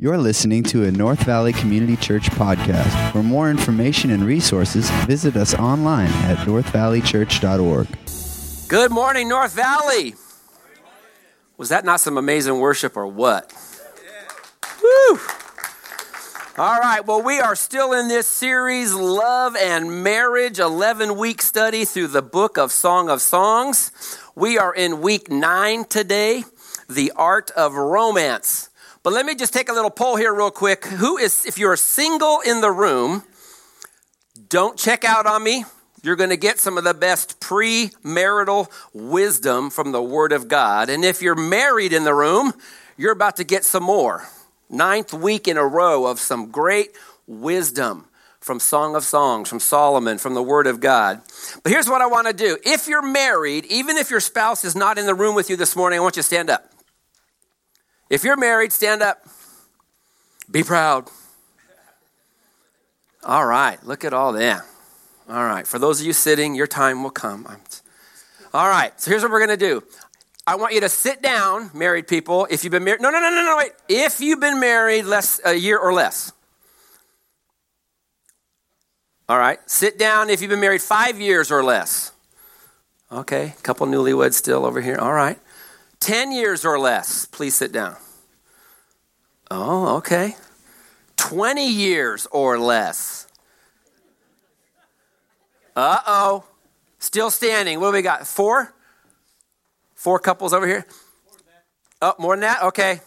You're listening to a North Valley Community Church podcast. For more information and resources, visit us online at northvalleychurch.org. Good morning, North Valley. Was that not some amazing worship or what? Woo! All right, well, we are still in this series, Love and Marriage, 11 week study through the book of Song of Songs. We are in week nine today, The Art of Romance. But let me just take a little poll here, real quick. Who is, if you're single in the room, don't check out on me. You're going to get some of the best premarital wisdom from the Word of God. And if you're married in the room, you're about to get some more. Ninth week in a row of some great wisdom from Song of Songs, from Solomon, from the Word of God. But here's what I want to do. If you're married, even if your spouse is not in the room with you this morning, I want you to stand up. If you're married, stand up. Be proud. All right, look at all that. All right, for those of you sitting, your time will come. All right, so here's what we're going to do. I want you to sit down, married people. If you've been married, no, no, no, no, no, wait. If you've been married less a year or less. All right, sit down if you've been married five years or less. Okay, a couple newlyweds still over here. All right. 10 years or less, please sit down. Oh, okay. 20 years or less. Uh oh. Still standing. What do we got? Four? Four couples over here? Oh, more than that? Okay.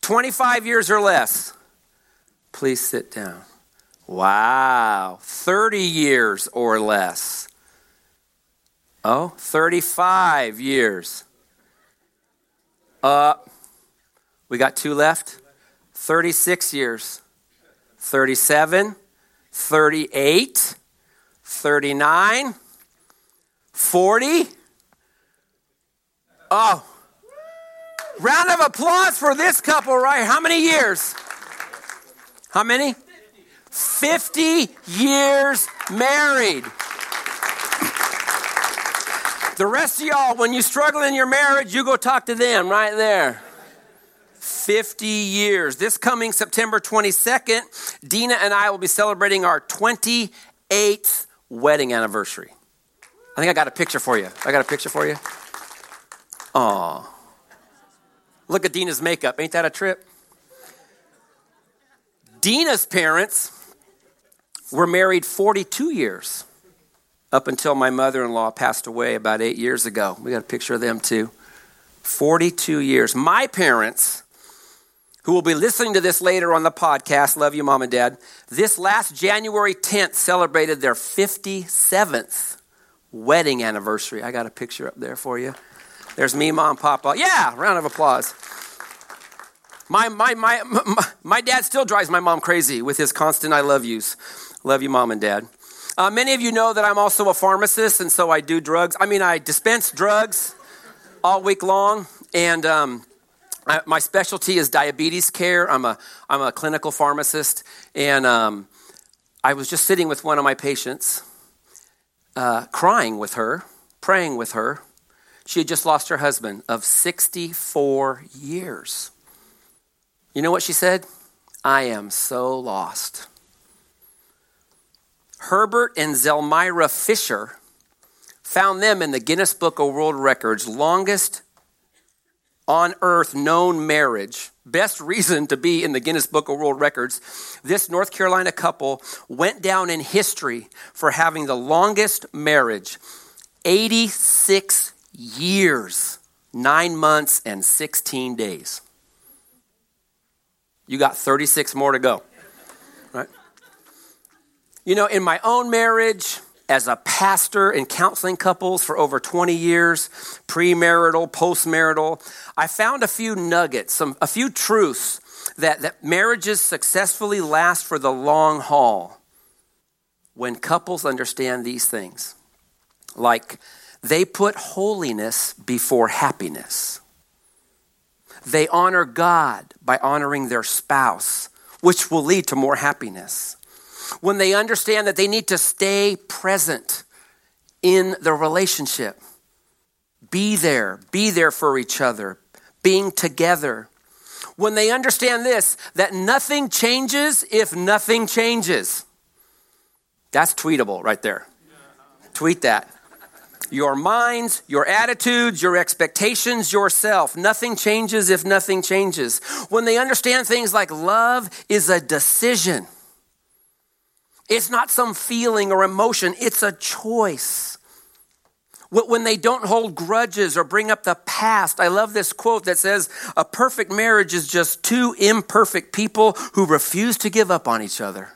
25 years or less. Please sit down. Wow. 30 years or less. Oh, 35 years. Uh, we got two left. 36 years. 37, 38, 39, 40. Oh, round of applause for this couple, right? How many years? How many? 50 years married. The rest of y'all, when you struggle in your marriage, you go talk to them right there. 50 years. This coming September 22nd, Dina and I will be celebrating our 28th wedding anniversary. I think I got a picture for you. I got a picture for you. Aw. Look at Dina's makeup. Ain't that a trip? Dina's parents were married 42 years up until my mother in law passed away about eight years ago. We got a picture of them too. 42 years. My parents, who will be listening to this later on the podcast, love you, mom and dad, this last January 10th celebrated their 57th wedding anniversary. I got a picture up there for you. There's me, mom, papa. Yeah, round of applause. My, my, my, my, my dad still drives my mom crazy with his constant I love yous. Love you, mom and dad. Uh, many of you know that I'm also a pharmacist, and so I do drugs. I mean, I dispense drugs all week long, and um, I, my specialty is diabetes care. I'm a, I'm a clinical pharmacist, and um, I was just sitting with one of my patients, uh, crying with her, praying with her. She had just lost her husband of 64 years. You know what she said? I am so lost. Herbert and Zelmyra Fisher found them in the Guinness Book of World Records, longest on earth known marriage. Best reason to be in the Guinness Book of World Records. This North Carolina couple went down in history for having the longest marriage 86 years, nine months, and 16 days. You got 36 more to go. You know, in my own marriage, as a pastor in counseling couples for over 20 years, premarital, postmarital, I found a few nuggets, some, a few truths that, that marriages successfully last for the long haul when couples understand these things. Like, they put holiness before happiness. They honor God by honoring their spouse, which will lead to more happiness when they understand that they need to stay present in the relationship. Be there, be there for each other, being together. when they understand this that nothing changes if nothing changes. That's tweetable right there. Tweet that. Your minds, your attitudes, your expectations, yourself. Nothing changes if nothing changes. When they understand things like love is a decision, it's not some feeling or emotion, it's a choice when they don't hold grudges or bring up the past. I love this quote that says, A perfect marriage is just two imperfect people who refuse to give up on each other.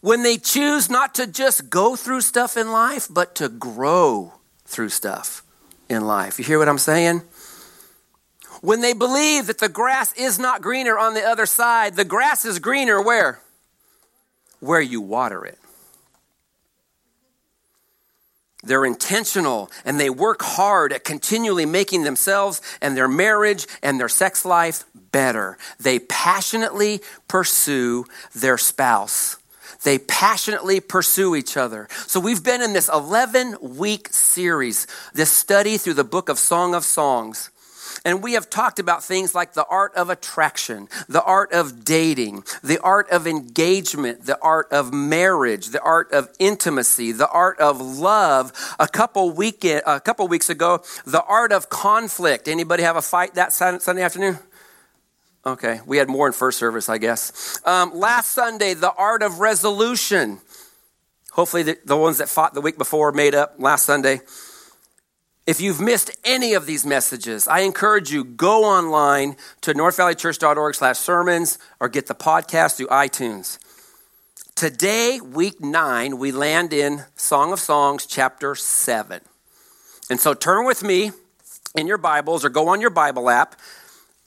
When they choose not to just go through stuff in life, but to grow through stuff in life. You hear what I'm saying? When they believe that the grass is not greener on the other side, the grass is greener where? Where you water it. They're intentional and they work hard at continually making themselves and their marriage and their sex life better. They passionately pursue their spouse. They passionately pursue each other. So we've been in this 11 week series, this study through the book of Song of Songs. And we have talked about things like the art of attraction, the art of dating, the art of engagement, the art of marriage, the art of intimacy, the art of love. A couple weekend, a couple weeks ago, the art of conflict. Anybody have a fight that Sunday afternoon? Okay, we had more in first service, I guess. Um, last Sunday, the art of resolution. Hopefully, the, the ones that fought the week before made up last Sunday. If you've missed any of these messages, I encourage you go online to northvalleychurch.org slash sermons or get the podcast through iTunes. Today, week nine, we land in Song of Songs, chapter seven. And so turn with me in your Bibles or go on your Bible app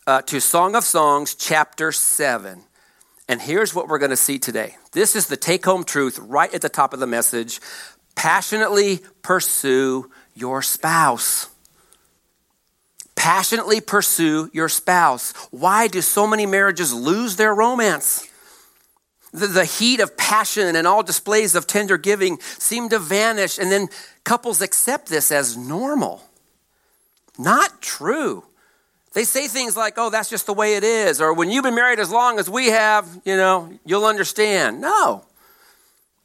uh, to Song of Songs, chapter seven. And here's what we're going to see today. This is the take home truth right at the top of the message. Passionately pursue your spouse. Passionately pursue your spouse. Why do so many marriages lose their romance? The, the, heat of passion and all displays of tender giving seem to vanish, and then couples accept this as normal. Not true. They say things like, oh, that's just the way it is, or when you've been married as long as we have, you know, you'll understand. No.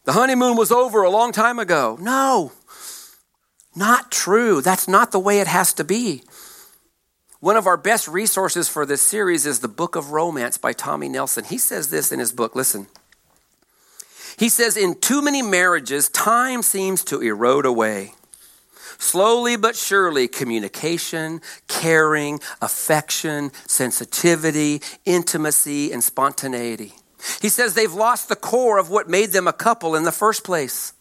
The honeymoon was over a long time ago. No. Not true. That's not the way it has to be. One of our best resources for this series is the Book of Romance by Tommy Nelson. He says this in his book. Listen. He says, In too many marriages, time seems to erode away. Slowly but surely, communication, caring, affection, sensitivity, intimacy, and spontaneity. He says they've lost the core of what made them a couple in the first place.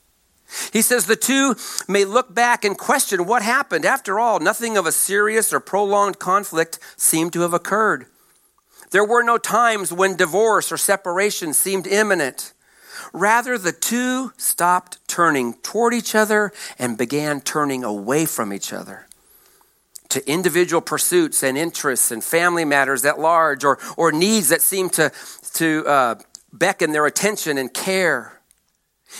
He says the two may look back and question what happened. After all, nothing of a serious or prolonged conflict seemed to have occurred. There were no times when divorce or separation seemed imminent. Rather, the two stopped turning toward each other and began turning away from each other to individual pursuits and interests and family matters at large or, or needs that seemed to, to uh, beckon their attention and care.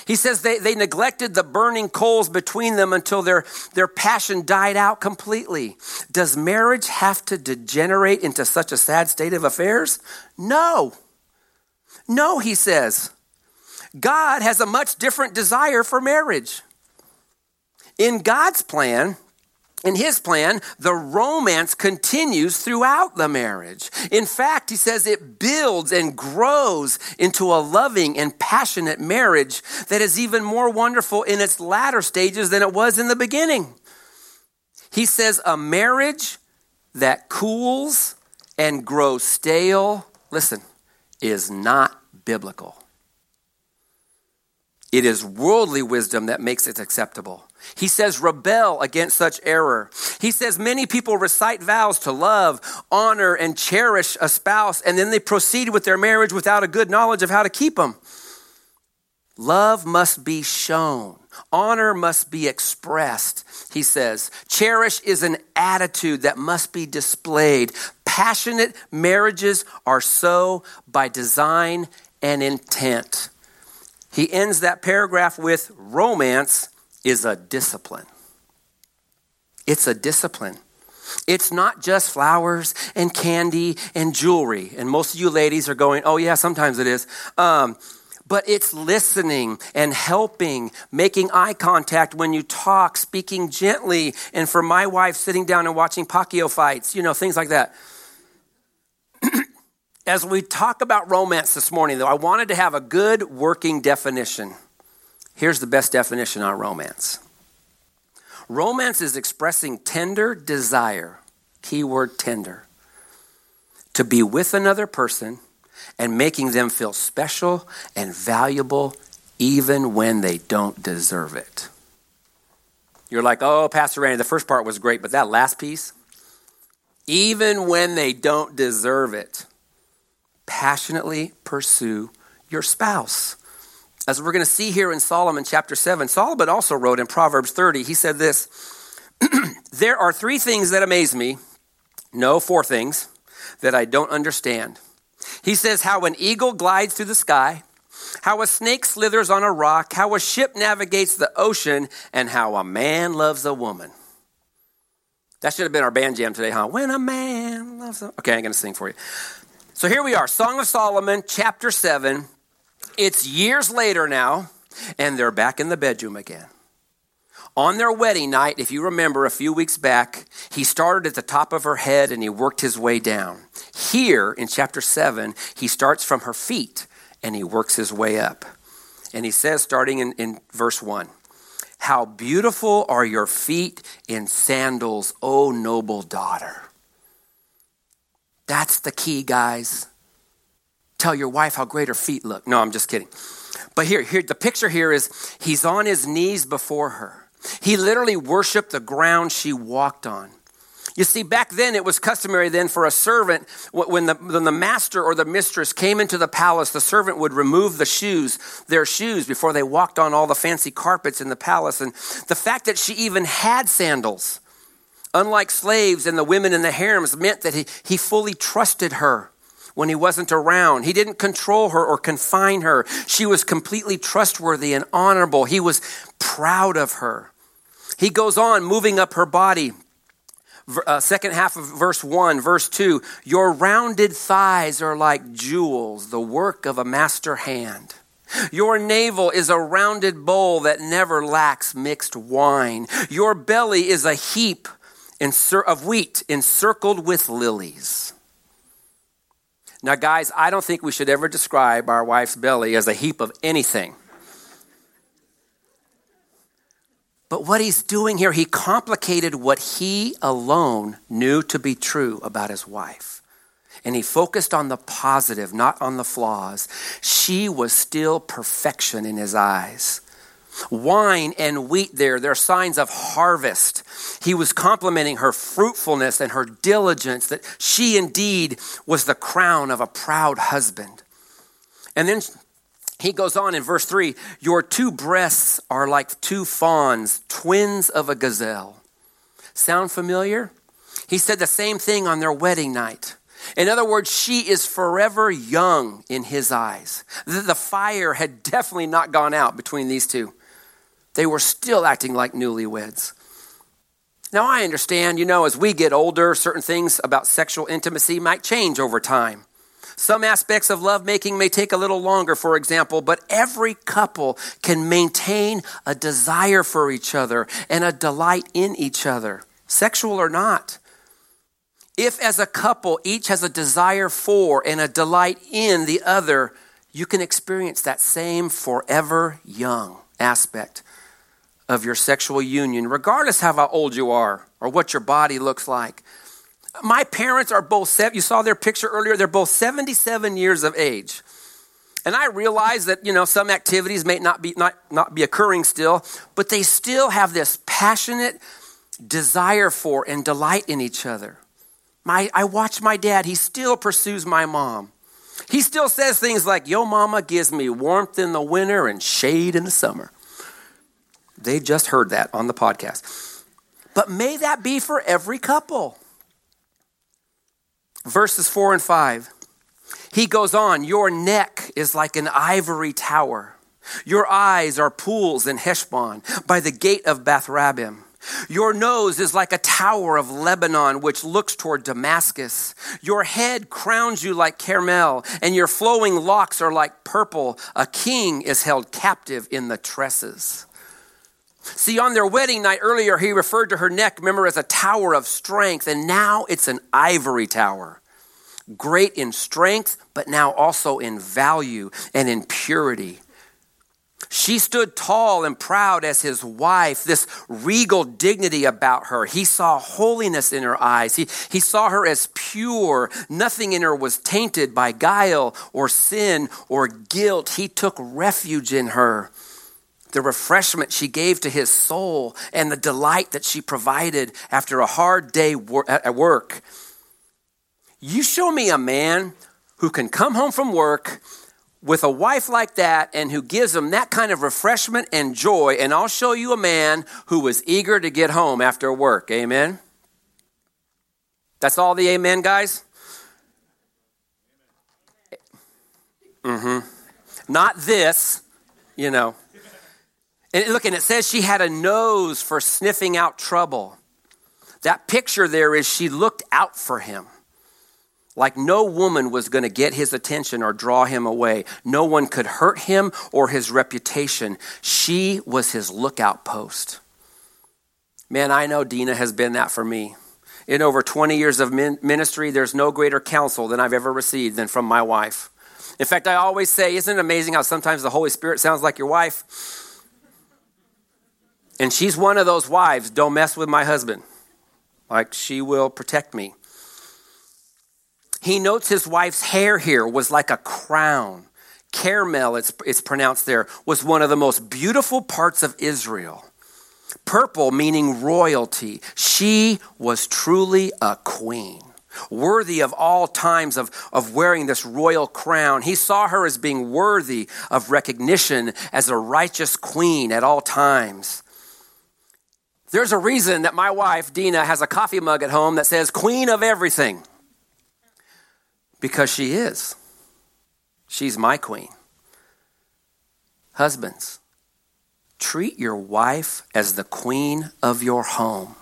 He says they, they neglected the burning coals between them until their, their passion died out completely. Does marriage have to degenerate into such a sad state of affairs? No. No, he says. God has a much different desire for marriage. In God's plan, in his plan, the romance continues throughout the marriage. In fact, he says it builds and grows into a loving and passionate marriage that is even more wonderful in its latter stages than it was in the beginning. He says a marriage that cools and grows stale, listen, is not biblical. It is worldly wisdom that makes it acceptable. He says, rebel against such error. He says, many people recite vows to love, honor, and cherish a spouse, and then they proceed with their marriage without a good knowledge of how to keep them. Love must be shown, honor must be expressed, he says. Cherish is an attitude that must be displayed. Passionate marriages are so by design and intent. He ends that paragraph with romance is a discipline. It's a discipline. It's not just flowers and candy and jewelry. And most of you ladies are going, oh, yeah, sometimes it is. Um, but it's listening and helping, making eye contact when you talk, speaking gently. And for my wife, sitting down and watching Pacquiao fights, you know, things like that. As we talk about romance this morning, though, I wanted to have a good working definition. Here's the best definition on romance romance is expressing tender desire, keyword tender, to be with another person and making them feel special and valuable even when they don't deserve it. You're like, oh, Pastor Randy, the first part was great, but that last piece, even when they don't deserve it, passionately pursue your spouse. As we're going to see here in Solomon chapter 7, Solomon also wrote in Proverbs 30, he said this There are three things that amaze me. No, four things that I don't understand. He says how an eagle glides through the sky, how a snake slithers on a rock, how a ship navigates the ocean, and how a man loves a woman. That should have been our band jam today, huh? When a man loves a. Okay, I'm going to sing for you. So here we are, Song of Solomon, chapter 7. It's years later now, and they're back in the bedroom again. On their wedding night, if you remember a few weeks back, he started at the top of her head and he worked his way down. Here in chapter 7, he starts from her feet and he works his way up. And he says, starting in, in verse 1, How beautiful are your feet in sandals, O noble daughter. That's the key, guys. Tell your wife how great her feet look. No, I'm just kidding. But here, here the picture here is he's on his knees before her. He literally worshiped the ground she walked on. You see, back then it was customary then for a servant, when the, when the master or the mistress came into the palace, the servant would remove the shoes, their shoes, before they walked on all the fancy carpets in the palace. And the fact that she even had sandals, unlike slaves and the women in the harems, meant that he, he fully trusted her when he wasn't around. He didn't control her or confine her. She was completely trustworthy and honorable. He was proud of her. He goes on, moving up her body. Uh, second half of verse 1, verse 2 Your rounded thighs are like jewels, the work of a master hand. Your navel is a rounded bowl that never lacks mixed wine. Your belly is a heap of wheat encircled with lilies. Now, guys, I don't think we should ever describe our wife's belly as a heap of anything. But what he's doing here, he complicated what he alone knew to be true about his wife. And he focused on the positive, not on the flaws. She was still perfection in his eyes. Wine and wheat there, they're signs of harvest. He was complimenting her fruitfulness and her diligence, that she indeed was the crown of a proud husband. And then he goes on in verse 3 Your two breasts are like two fawns, twins of a gazelle. Sound familiar? He said the same thing on their wedding night. In other words, she is forever young in his eyes. The fire had definitely not gone out between these two. They were still acting like newlyweds. Now, I understand, you know, as we get older, certain things about sexual intimacy might change over time. Some aspects of lovemaking may take a little longer, for example, but every couple can maintain a desire for each other and a delight in each other, sexual or not. If, as a couple, each has a desire for and a delight in the other, you can experience that same forever young aspect of your sexual union, regardless of how old you are or what your body looks like. My parents are both, you saw their picture earlier, they're both 77 years of age. And I realize that, you know, some activities may not be, not, not be occurring still, but they still have this passionate desire for and delight in each other. My, I watch my dad, he still pursues my mom. He still says things like, Yo, mama gives me warmth in the winter and shade in the summer. They just heard that on the podcast. But may that be for every couple. Verses 4 and 5. He goes on, Your neck is like an ivory tower. Your eyes are pools in Heshbon by the gate of Bath-rabbim. Your nose is like a tower of Lebanon, which looks toward Damascus. Your head crowns you like Carmel, and your flowing locks are like purple. A king is held captive in the tresses. See, on their wedding night earlier, he referred to her neck, remember, as a tower of strength, and now it's an ivory tower. Great in strength, but now also in value and in purity. She stood tall and proud as his wife, this regal dignity about her. He saw holiness in her eyes. He, he saw her as pure. Nothing in her was tainted by guile or sin or guilt. He took refuge in her. The refreshment she gave to his soul and the delight that she provided after a hard day at work. You show me a man who can come home from work with a wife like that and who gives them that kind of refreshment and joy, and I'll show you a man who was eager to get home after work. Amen? That's all the amen, guys? Mm hmm. Not this, you know. And look, and it says she had a nose for sniffing out trouble. That picture there is she looked out for him. Like no woman was going to get his attention or draw him away. No one could hurt him or his reputation. She was his lookout post. Man, I know Dina has been that for me. In over 20 years of ministry, there's no greater counsel than I've ever received than from my wife. In fact, I always say, isn't it amazing how sometimes the Holy Spirit sounds like your wife? And she's one of those wives, don't mess with my husband. Like she will protect me. He notes his wife's hair here was like a crown. Carmel, it's, it's pronounced there, was one of the most beautiful parts of Israel. Purple, meaning royalty. She was truly a queen, worthy of all times of, of wearing this royal crown. He saw her as being worthy of recognition as a righteous queen at all times. There's a reason that my wife, Dina, has a coffee mug at home that says Queen of Everything. Because she is. She's my queen. Husbands, treat your wife as the queen of your home.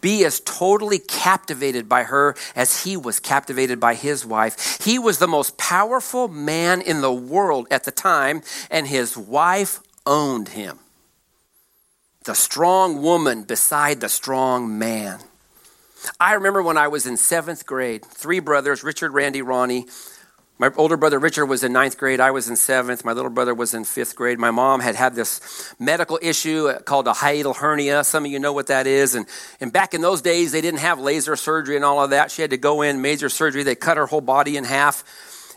Be as totally captivated by her as he was captivated by his wife. He was the most powerful man in the world at the time, and his wife owned him. The strong woman beside the strong man. I remember when I was in seventh grade, three brothers, Richard, Randy, Ronnie. My older brother Richard was in ninth grade. I was in seventh. My little brother was in fifth grade. My mom had had this medical issue called a hiatal hernia. Some of you know what that is. And, and back in those days, they didn't have laser surgery and all of that. She had to go in, major surgery. They cut her whole body in half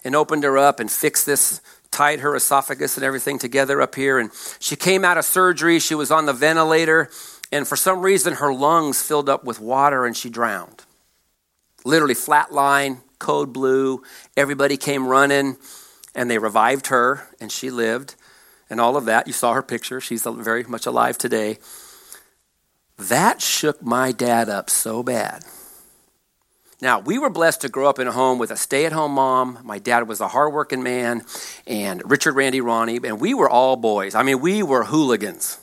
and opened her up and fixed this, tied her esophagus and everything together up here. And she came out of surgery. She was on the ventilator and for some reason her lungs filled up with water and she drowned. Literally flat line, code blue. Everybody came running and they revived her and she lived and all of that. You saw her picture. She's very much alive today. That shook my dad up so bad. Now, we were blessed to grow up in a home with a stay at home mom. My dad was a hardworking man, and Richard, Randy, Ronnie, and we were all boys. I mean, we were hooligans.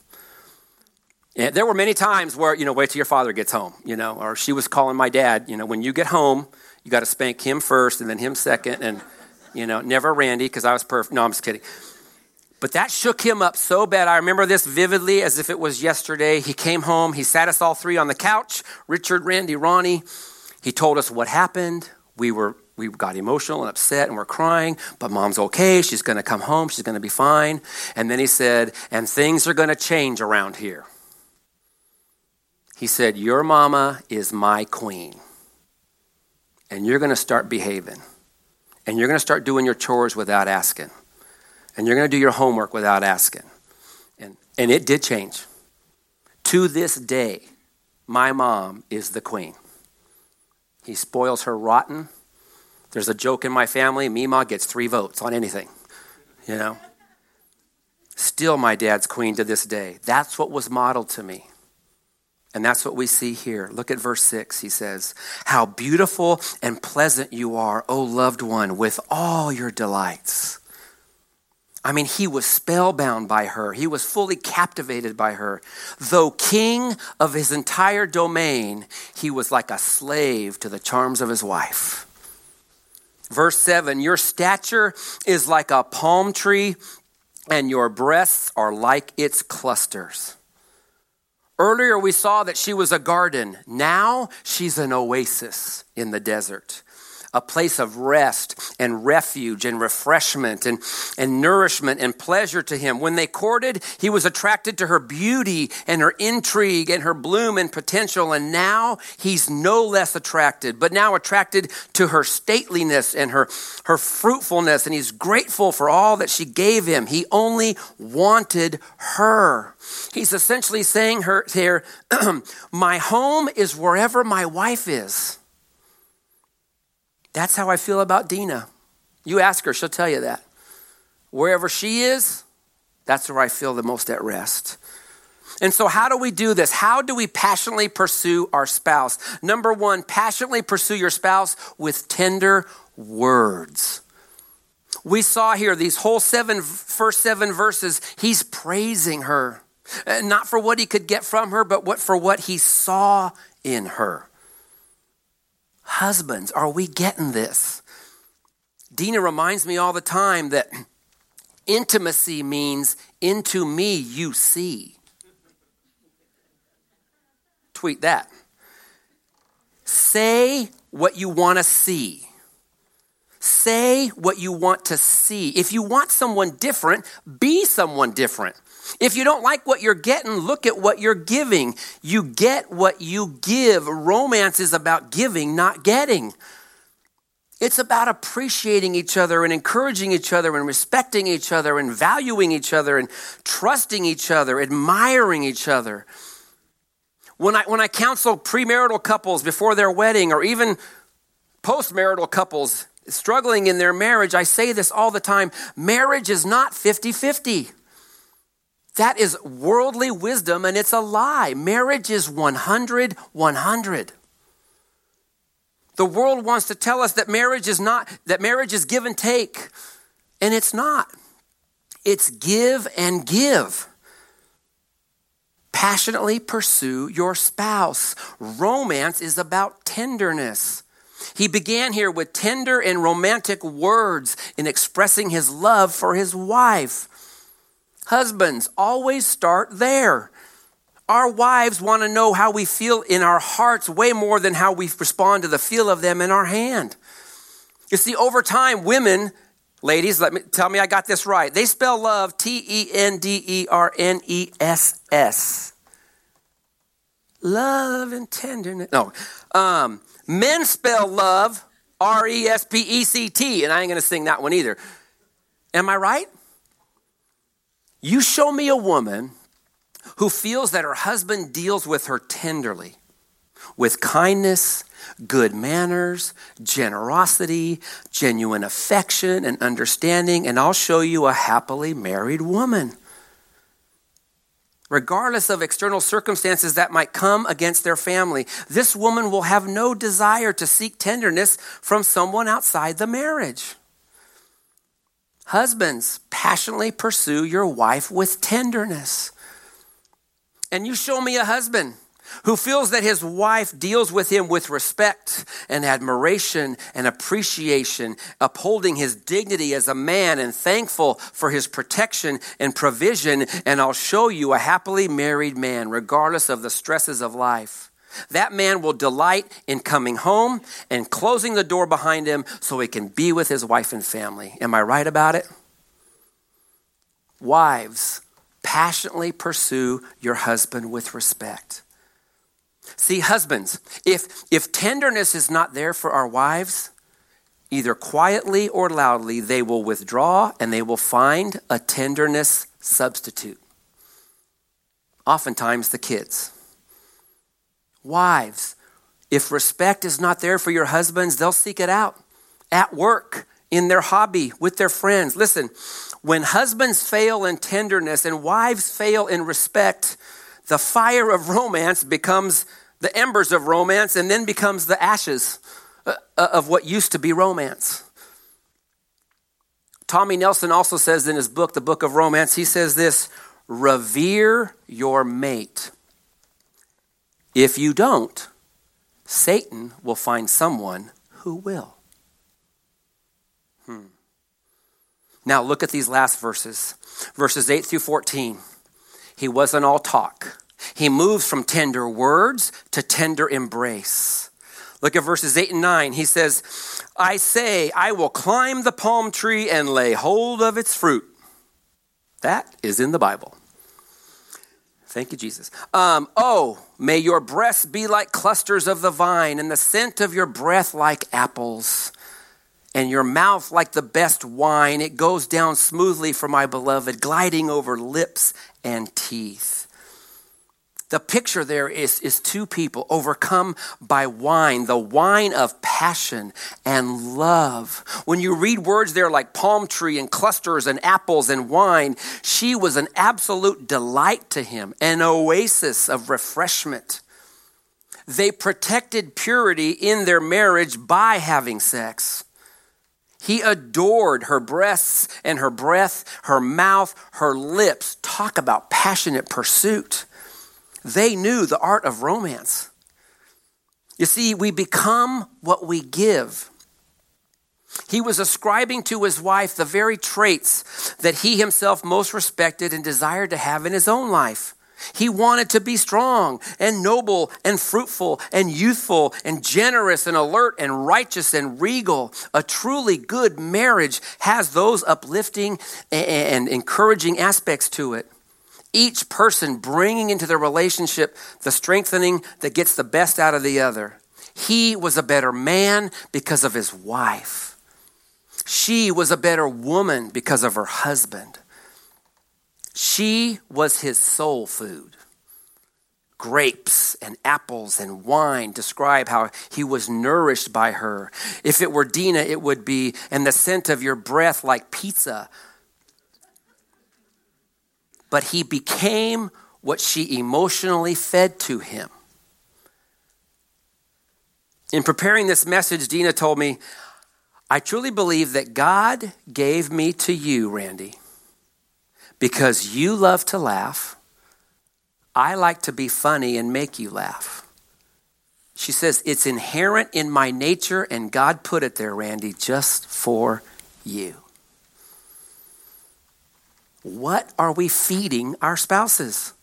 And there were many times where, you know, wait till your father gets home, you know, or she was calling my dad, you know, when you get home, you got to spank him first and then him second. And, you know, never Randy because I was perfect. No, I'm just kidding. But that shook him up so bad. I remember this vividly as if it was yesterday. He came home, he sat us all three on the couch Richard, Randy, Ronnie. He told us what happened. We were we got emotional and upset and we're crying, but mom's okay. She's going to come home. She's going to be fine. And then he said, and things are going to change around here. He said, Your mama is my queen. And you're going to start behaving. And you're going to start doing your chores without asking. And you're going to do your homework without asking. And, and it did change. To this day, my mom is the queen. He spoils her rotten. There's a joke in my family Mima gets three votes on anything, you know? Still, my dad's queen to this day. That's what was modeled to me. And that's what we see here. Look at verse 6. He says, How beautiful and pleasant you are, O loved one, with all your delights. I mean, he was spellbound by her. He was fully captivated by her. Though king of his entire domain, he was like a slave to the charms of his wife. Verse 7 Your stature is like a palm tree, and your breasts are like its clusters. Earlier, we saw that she was a garden. Now, she's an oasis in the desert a place of rest and refuge and refreshment and, and nourishment and pleasure to him. When they courted, he was attracted to her beauty and her intrigue and her bloom and potential. And now he's no less attracted, but now attracted to her stateliness and her, her fruitfulness. And he's grateful for all that she gave him. He only wanted her. He's essentially saying her here, my home is wherever my wife is. That's how I feel about Dina. You ask her, she'll tell you that. Wherever she is, that's where I feel the most at rest. And so, how do we do this? How do we passionately pursue our spouse? Number one, passionately pursue your spouse with tender words. We saw here these whole seven, first seven verses, he's praising her. Uh, not for what he could get from her, but what for what he saw in her. Husbands, are we getting this? Dina reminds me all the time that intimacy means into me you see. Tweet that. Say what you want to see. Say what you want to see. If you want someone different, be someone different. If you don't like what you're getting, look at what you're giving. You get what you give. Romance is about giving, not getting. It's about appreciating each other and encouraging each other and respecting each other and valuing each other and trusting each other, admiring each other. When I, when I counsel premarital couples before their wedding or even postmarital couples struggling in their marriage, I say this all the time marriage is not 50 50. That is worldly wisdom and it's a lie. Marriage is 100 100. The world wants to tell us that marriage is not, that marriage is give and take, and it's not. It's give and give. Passionately pursue your spouse. Romance is about tenderness. He began here with tender and romantic words in expressing his love for his wife. Husbands, always start there. Our wives want to know how we feel in our hearts way more than how we respond to the feel of them in our hand. You see, over time, women, ladies, let me tell me I got this right. They spell love T E N D E R N E S S. Love and tenderness. No. Um, men spell love R E S P E C T, and I ain't going to sing that one either. Am I right? You show me a woman who feels that her husband deals with her tenderly, with kindness, good manners, generosity, genuine affection, and understanding, and I'll show you a happily married woman. Regardless of external circumstances that might come against their family, this woman will have no desire to seek tenderness from someone outside the marriage. Husbands, passionately pursue your wife with tenderness. And you show me a husband who feels that his wife deals with him with respect and admiration and appreciation, upholding his dignity as a man and thankful for his protection and provision. And I'll show you a happily married man, regardless of the stresses of life. That man will delight in coming home and closing the door behind him so he can be with his wife and family. Am I right about it? Wives, passionately pursue your husband with respect. See, husbands, if, if tenderness is not there for our wives, either quietly or loudly, they will withdraw and they will find a tenderness substitute. Oftentimes, the kids. Wives, if respect is not there for your husbands, they'll seek it out at work, in their hobby, with their friends. Listen, when husbands fail in tenderness and wives fail in respect, the fire of romance becomes the embers of romance and then becomes the ashes uh, uh, of what used to be romance. Tommy Nelson also says in his book, The Book of Romance, he says this revere your mate. If you don't, Satan will find someone who will. Hmm. Now look at these last verses, verses 8 through 14. He wasn't all talk. He moves from tender words to tender embrace. Look at verses 8 and 9. He says, I say, I will climb the palm tree and lay hold of its fruit. That is in the Bible. Thank you, Jesus. Um, oh, may your breasts be like clusters of the vine, and the scent of your breath like apples, and your mouth like the best wine. It goes down smoothly for my beloved, gliding over lips and teeth. The picture there is, is two people overcome by wine, the wine of passion and love. When you read words there like palm tree and clusters and apples and wine, she was an absolute delight to him, an oasis of refreshment. They protected purity in their marriage by having sex. He adored her breasts and her breath, her mouth, her lips. Talk about passionate pursuit. They knew the art of romance. You see, we become what we give. He was ascribing to his wife the very traits that he himself most respected and desired to have in his own life. He wanted to be strong and noble and fruitful and youthful and generous and alert and righteous and regal. A truly good marriage has those uplifting and encouraging aspects to it each person bringing into their relationship the strengthening that gets the best out of the other. He was a better man because of his wife. She was a better woman because of her husband. She was his soul food. Grapes and apples and wine describe how he was nourished by her. If it were Dina, it would be, and the scent of your breath like pizza but he became what she emotionally fed to him. In preparing this message, Dina told me, I truly believe that God gave me to you, Randy, because you love to laugh. I like to be funny and make you laugh. She says, It's inherent in my nature, and God put it there, Randy, just for you. What are we feeding our spouses?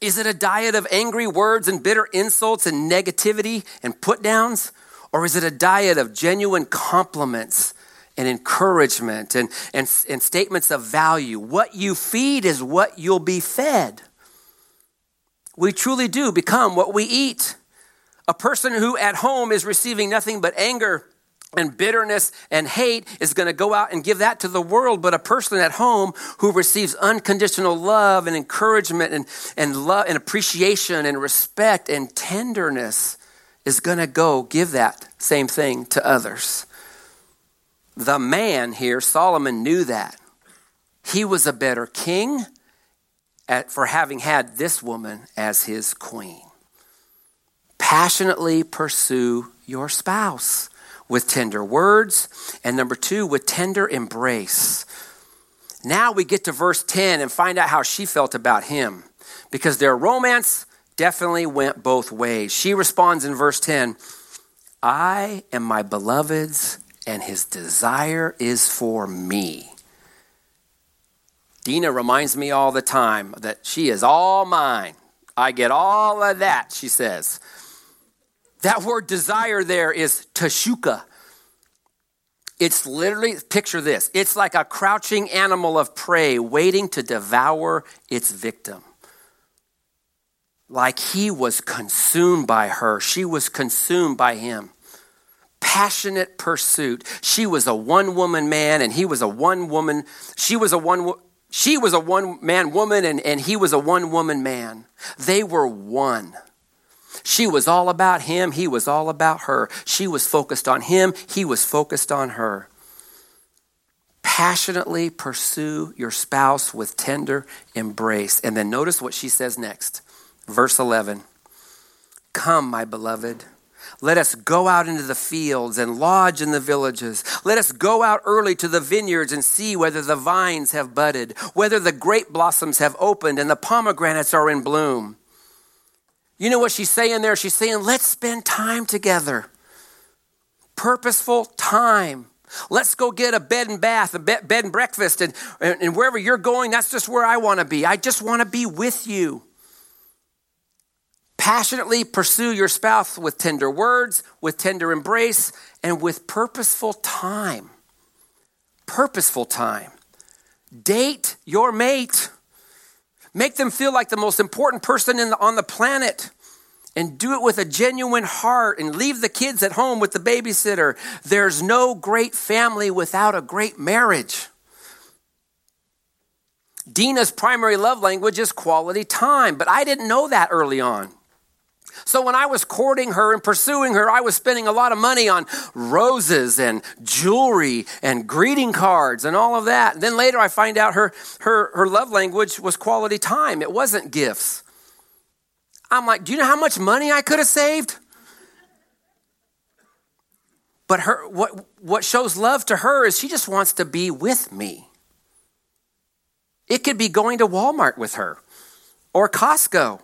Is it a diet of angry words and bitter insults and negativity and put downs? Or is it a diet of genuine compliments and encouragement and, and, and statements of value? What you feed is what you'll be fed. We truly do become what we eat. A person who at home is receiving nothing but anger and bitterness and hate is going to go out and give that to the world. But a person at home who receives unconditional love and encouragement and, and love and appreciation and respect and tenderness is going to go give that same thing to others. The man here, Solomon, knew that. He was a better king at, for having had this woman as his queen. Passionately pursue your spouse with tender words, and number two, with tender embrace. Now we get to verse 10 and find out how she felt about him because their romance definitely went both ways. She responds in verse 10 I am my beloved's, and his desire is for me. Dina reminds me all the time that she is all mine. I get all of that, she says. That word desire there is tashuka. It's literally, picture this it's like a crouching animal of prey waiting to devour its victim. Like he was consumed by her, she was consumed by him. Passionate pursuit. She was a one woman man and he was a one woman, she was a one she was a one man woman and, and he was a one woman man. They were one. She was all about him, he was all about her. She was focused on him, he was focused on her. Passionately pursue your spouse with tender embrace. And then notice what she says next. Verse 11 Come, my beloved, Let us go out into the fields and lodge in the villages. Let us go out early to the vineyards and see whether the vines have budded, whether the grape blossoms have opened and the pomegranates are in bloom. You know what she's saying there? She's saying, let's spend time together. Purposeful time. Let's go get a bed and bath, a bed, and breakfast, and, and wherever you're going, that's just where I want to be. I just want to be with you. Passionately pursue your spouse with tender words, with tender embrace, and with purposeful time. Purposeful time. Date your mate. Make them feel like the most important person the, on the planet. And do it with a genuine heart and leave the kids at home with the babysitter. There's no great family without a great marriage. Dina's primary love language is quality time, but I didn't know that early on. So when I was courting her and pursuing her, I was spending a lot of money on roses and jewelry and greeting cards and all of that. And then later I find out her, her, her love language was quality time. It wasn't gifts. I'm like, do you know how much money I could have saved? But her, what, what shows love to her is she just wants to be with me. It could be going to Walmart with her or Costco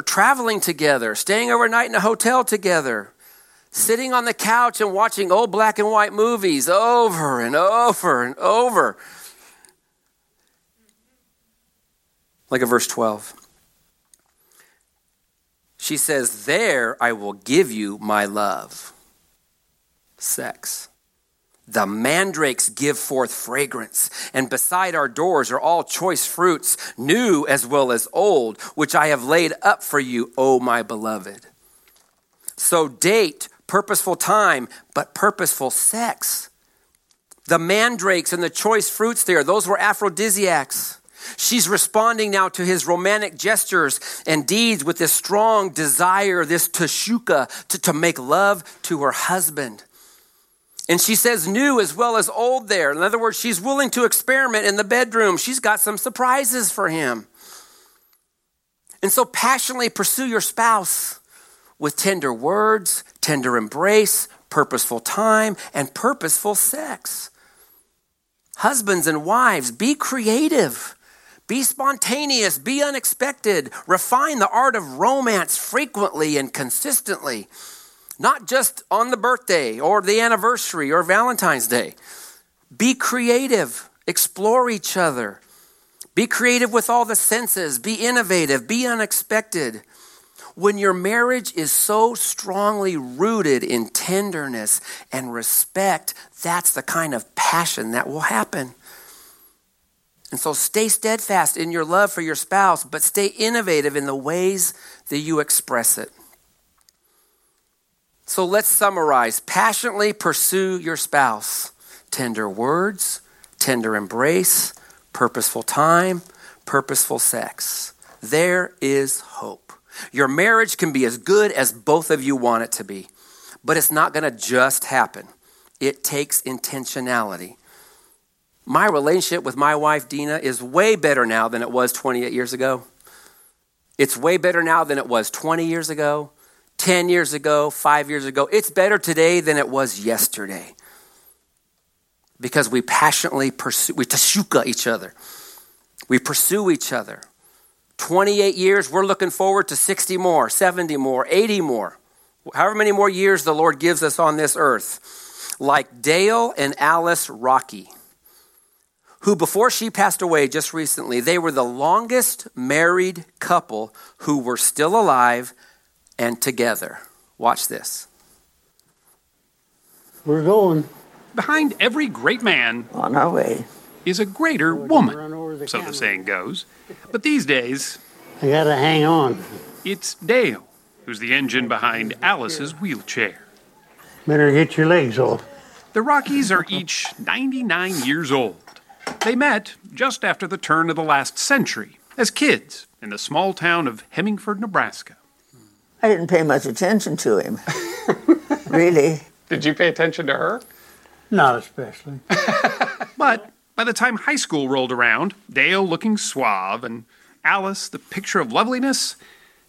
or traveling together, staying overnight in a hotel together, sitting on the couch and watching old black and white movies over and over and over. Like a verse 12. She says, There I will give you my love. Sex. The mandrakes give forth fragrance, and beside our doors are all choice fruits, new as well as old, which I have laid up for you, O my beloved. So date purposeful time, but purposeful sex. The mandrakes and the choice fruits there, those were aphrodisiacs. She's responding now to his romantic gestures and deeds with this strong desire, this tashuka, to, to make love to her husband. And she says new as well as old there. In other words, she's willing to experiment in the bedroom. She's got some surprises for him. And so passionately pursue your spouse with tender words, tender embrace, purposeful time, and purposeful sex. Husbands and wives, be creative. Be spontaneous, be unexpected. Refine the art of romance frequently and consistently not just on the birthday or the anniversary or Valentine's Day. Be creative, explore each other. Be creative with all the senses, be innovative, be unexpected. When your marriage is so strongly rooted in tenderness and respect, that's the kind of passion that will happen. And so stay steadfast in your love for your spouse, but stay innovative in the ways that you express it. So let's summarize passionately pursue your spouse. Tender words, tender embrace, purposeful time, purposeful sex. There is hope. Your marriage can be as good as both of you want it to be, but it's not going to just happen. It takes intentionality. My relationship with my wife, Dina, is way better now than it was 28 years ago. It's way better now than it was 20 years ago, 10 years ago, five years ago. It's better today than it was yesterday because we passionately pursue, we tashuka each other. We pursue each other. 28 years, we're looking forward to 60 more, 70 more, 80 more, however many more years the Lord gives us on this earth. Like Dale and Alice Rockey, who before she passed away just recently, they were the longest married couple who were still alive and together. Watch this. We're going Behind every great man on our way. is a greater Run woman, the so the saying goes. But these days, I gotta hang on. it's Dale who's the engine behind Alice's wheelchair. Better get your legs off. The Rockeys are each 99 years old. They met just after the turn of the last century as kids in the small town of Hemingford, Nebraska. I didn't pay much attention to him. really. Did you pay attention to her? Not especially. But by the time high school rolled around, Dale looking suave and Alice the picture of loveliness,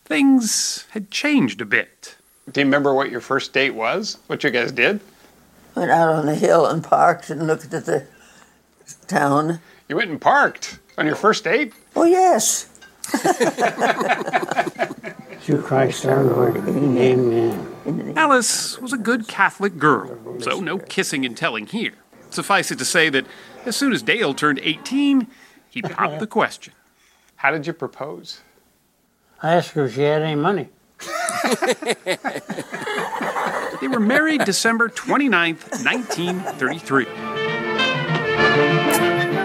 things had changed a bit. Do you remember what your first date was? What you guys did? Went out on the hill and parked and looked at the town. You went and parked on your first date? Oh, yes. Through Christ our Lord. Amen. Alice was a good Catholic girl, so no kissing and telling here. Suffice it to say that as soon as Dale turned 18, he popped the question. How did you propose? I asked her if she had any money. They were married December 29th, 1933.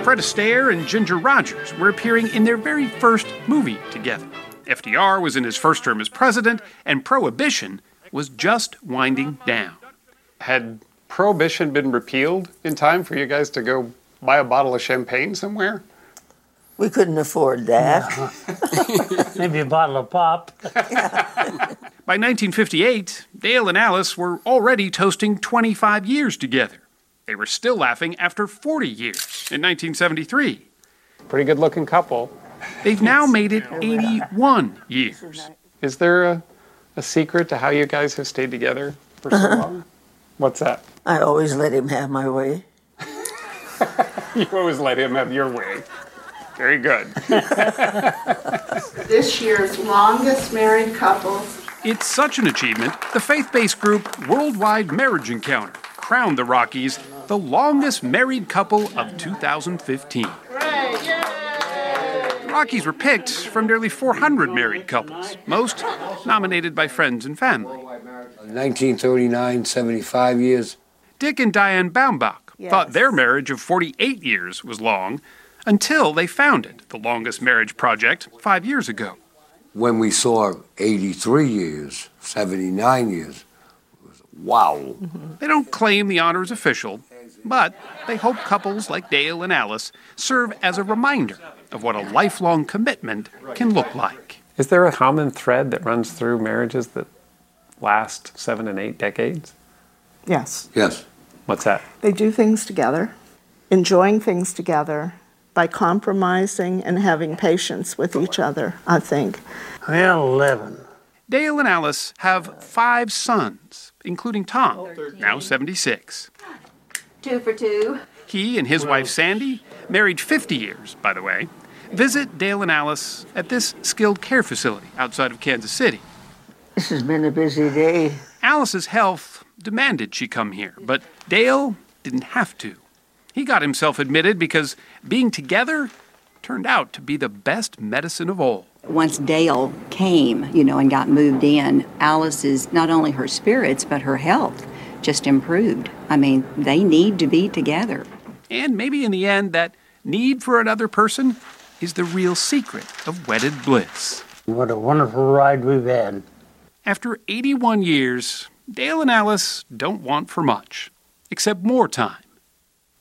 Fred Astaire and Ginger Rogers were appearing in their very first movie together. FDR was in his first term as president, and Prohibition was just winding down. Had Prohibition been repealed in time for you guys to go buy a bottle of champagne somewhere? We couldn't afford that. Maybe a bottle of pop. By 1958, Dale and Alice were already toasting 25 years together. They were still laughing after 40 years in 1973. Pretty good looking couple. They've now made it 81 years. Is there a, a secret to how you guys have stayed together for so long? Uh-huh. What's that? I always let him have my way. You always let him have your way. Very good. this year's longest married couple. It's such an achievement, the faith based group Worldwide Marriage Encounter crowned the Rockeys the longest married couple of 2015. The Rockeys were picked from nearly 400 married couples, most nominated by friends and family. 1939, 75 years. Dick and Diane Baumbach thought their marriage of 48 years was long until they founded the Longest Marriage Project five years ago. When we saw 83 years, 79 years, it was wow. They don't claim the honor is official, but they hope couples like Dale and Alice serve as a reminder of what a lifelong commitment can look like. Is there a common thread that runs through marriages that last seven and eight decades? Yes. Yes. What's that? They do things together, enjoying things together by compromising and having patience with each other, I think. Well, 11. Dale and Alice have five sons, including Tom, now 76. Two for two. He and his wife Sandy, married 50 years, by the way, visit Dale and Alice at this skilled care facility outside of Kansas City. This has been a busy day. Alice's health demanded she come here, but Dale didn't have to. He got himself admitted because being together turned out to be the best medicine of all. Once Dale came, you know, and got moved in, Alice's not only her spirits but her health just improved. I mean, they need to be together. And maybe in the end, that need for another person is the real secret of wedded bliss. What a wonderful ride we've had. After 81 years, Dale and Alice don't want for much, except more time,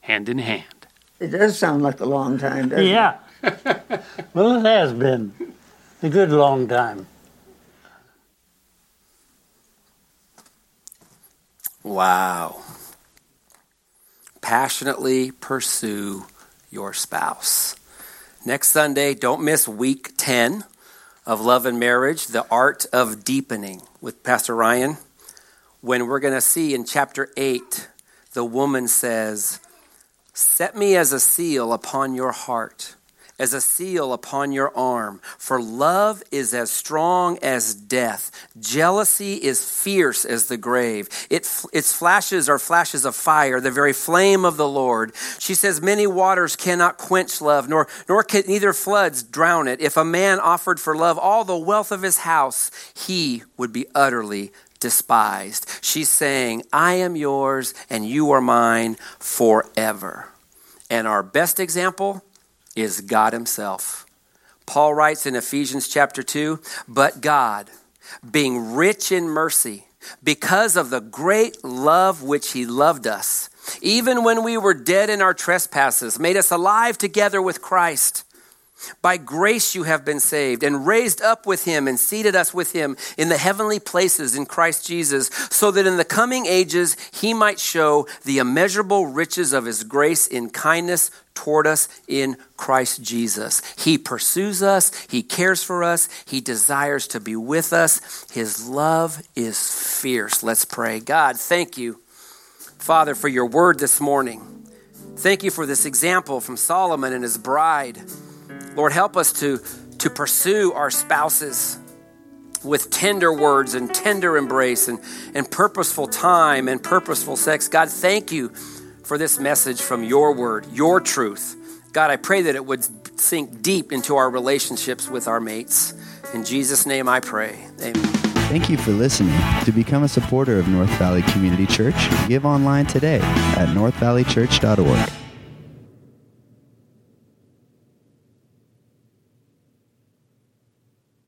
hand in hand. It does sound like a long time, doesn't Yeah. well, it has been a good long time. Wow. Passionately pursue your spouse. Next Sunday, don't miss week 10 of Love and Marriage, The Art of Deepening with Pastor Ryan. When we're going to see in chapter 8, the woman says, Set me as a seal upon your heart, as a seal upon your arm. For love is as strong as death. Jealousy is fierce as the grave. It, its flashes are flashes of fire, the very flame of the Lord. She says, Many waters cannot quench love, nor, nor can neither floods drown it. If a man offered for love all the wealth of his house, he would be utterly despised. She's saying, I am yours and you are mine forever. And our best example is God Himself. Paul writes in Ephesians chapter 2 But God, being rich in mercy, because of the great love which He loved us, even when we were dead in our trespasses, made us alive together with Christ. By grace you have been saved, and raised up with him, and seated us with him in the heavenly places in Christ Jesus, so that in the coming ages he might show the immeasurable riches of his grace in kindness toward us in Christ Jesus. He pursues us, he cares for us, he desires to be with us. His love is fierce. Let's pray. God, thank you, Father, for your word this morning. Thank you for this example from Solomon and his bride. Lord, help us to, to pursue our spouses with tender words and tender embrace and, and purposeful time and purposeful sex. God, thank you for this message from your word, your truth. God, I pray that it would sink deep into our relationships with our mates. In Jesus' name I pray. Amen. Thank you for listening. To become a supporter of North Valley Community Church, give online today at northvalleychurch.org.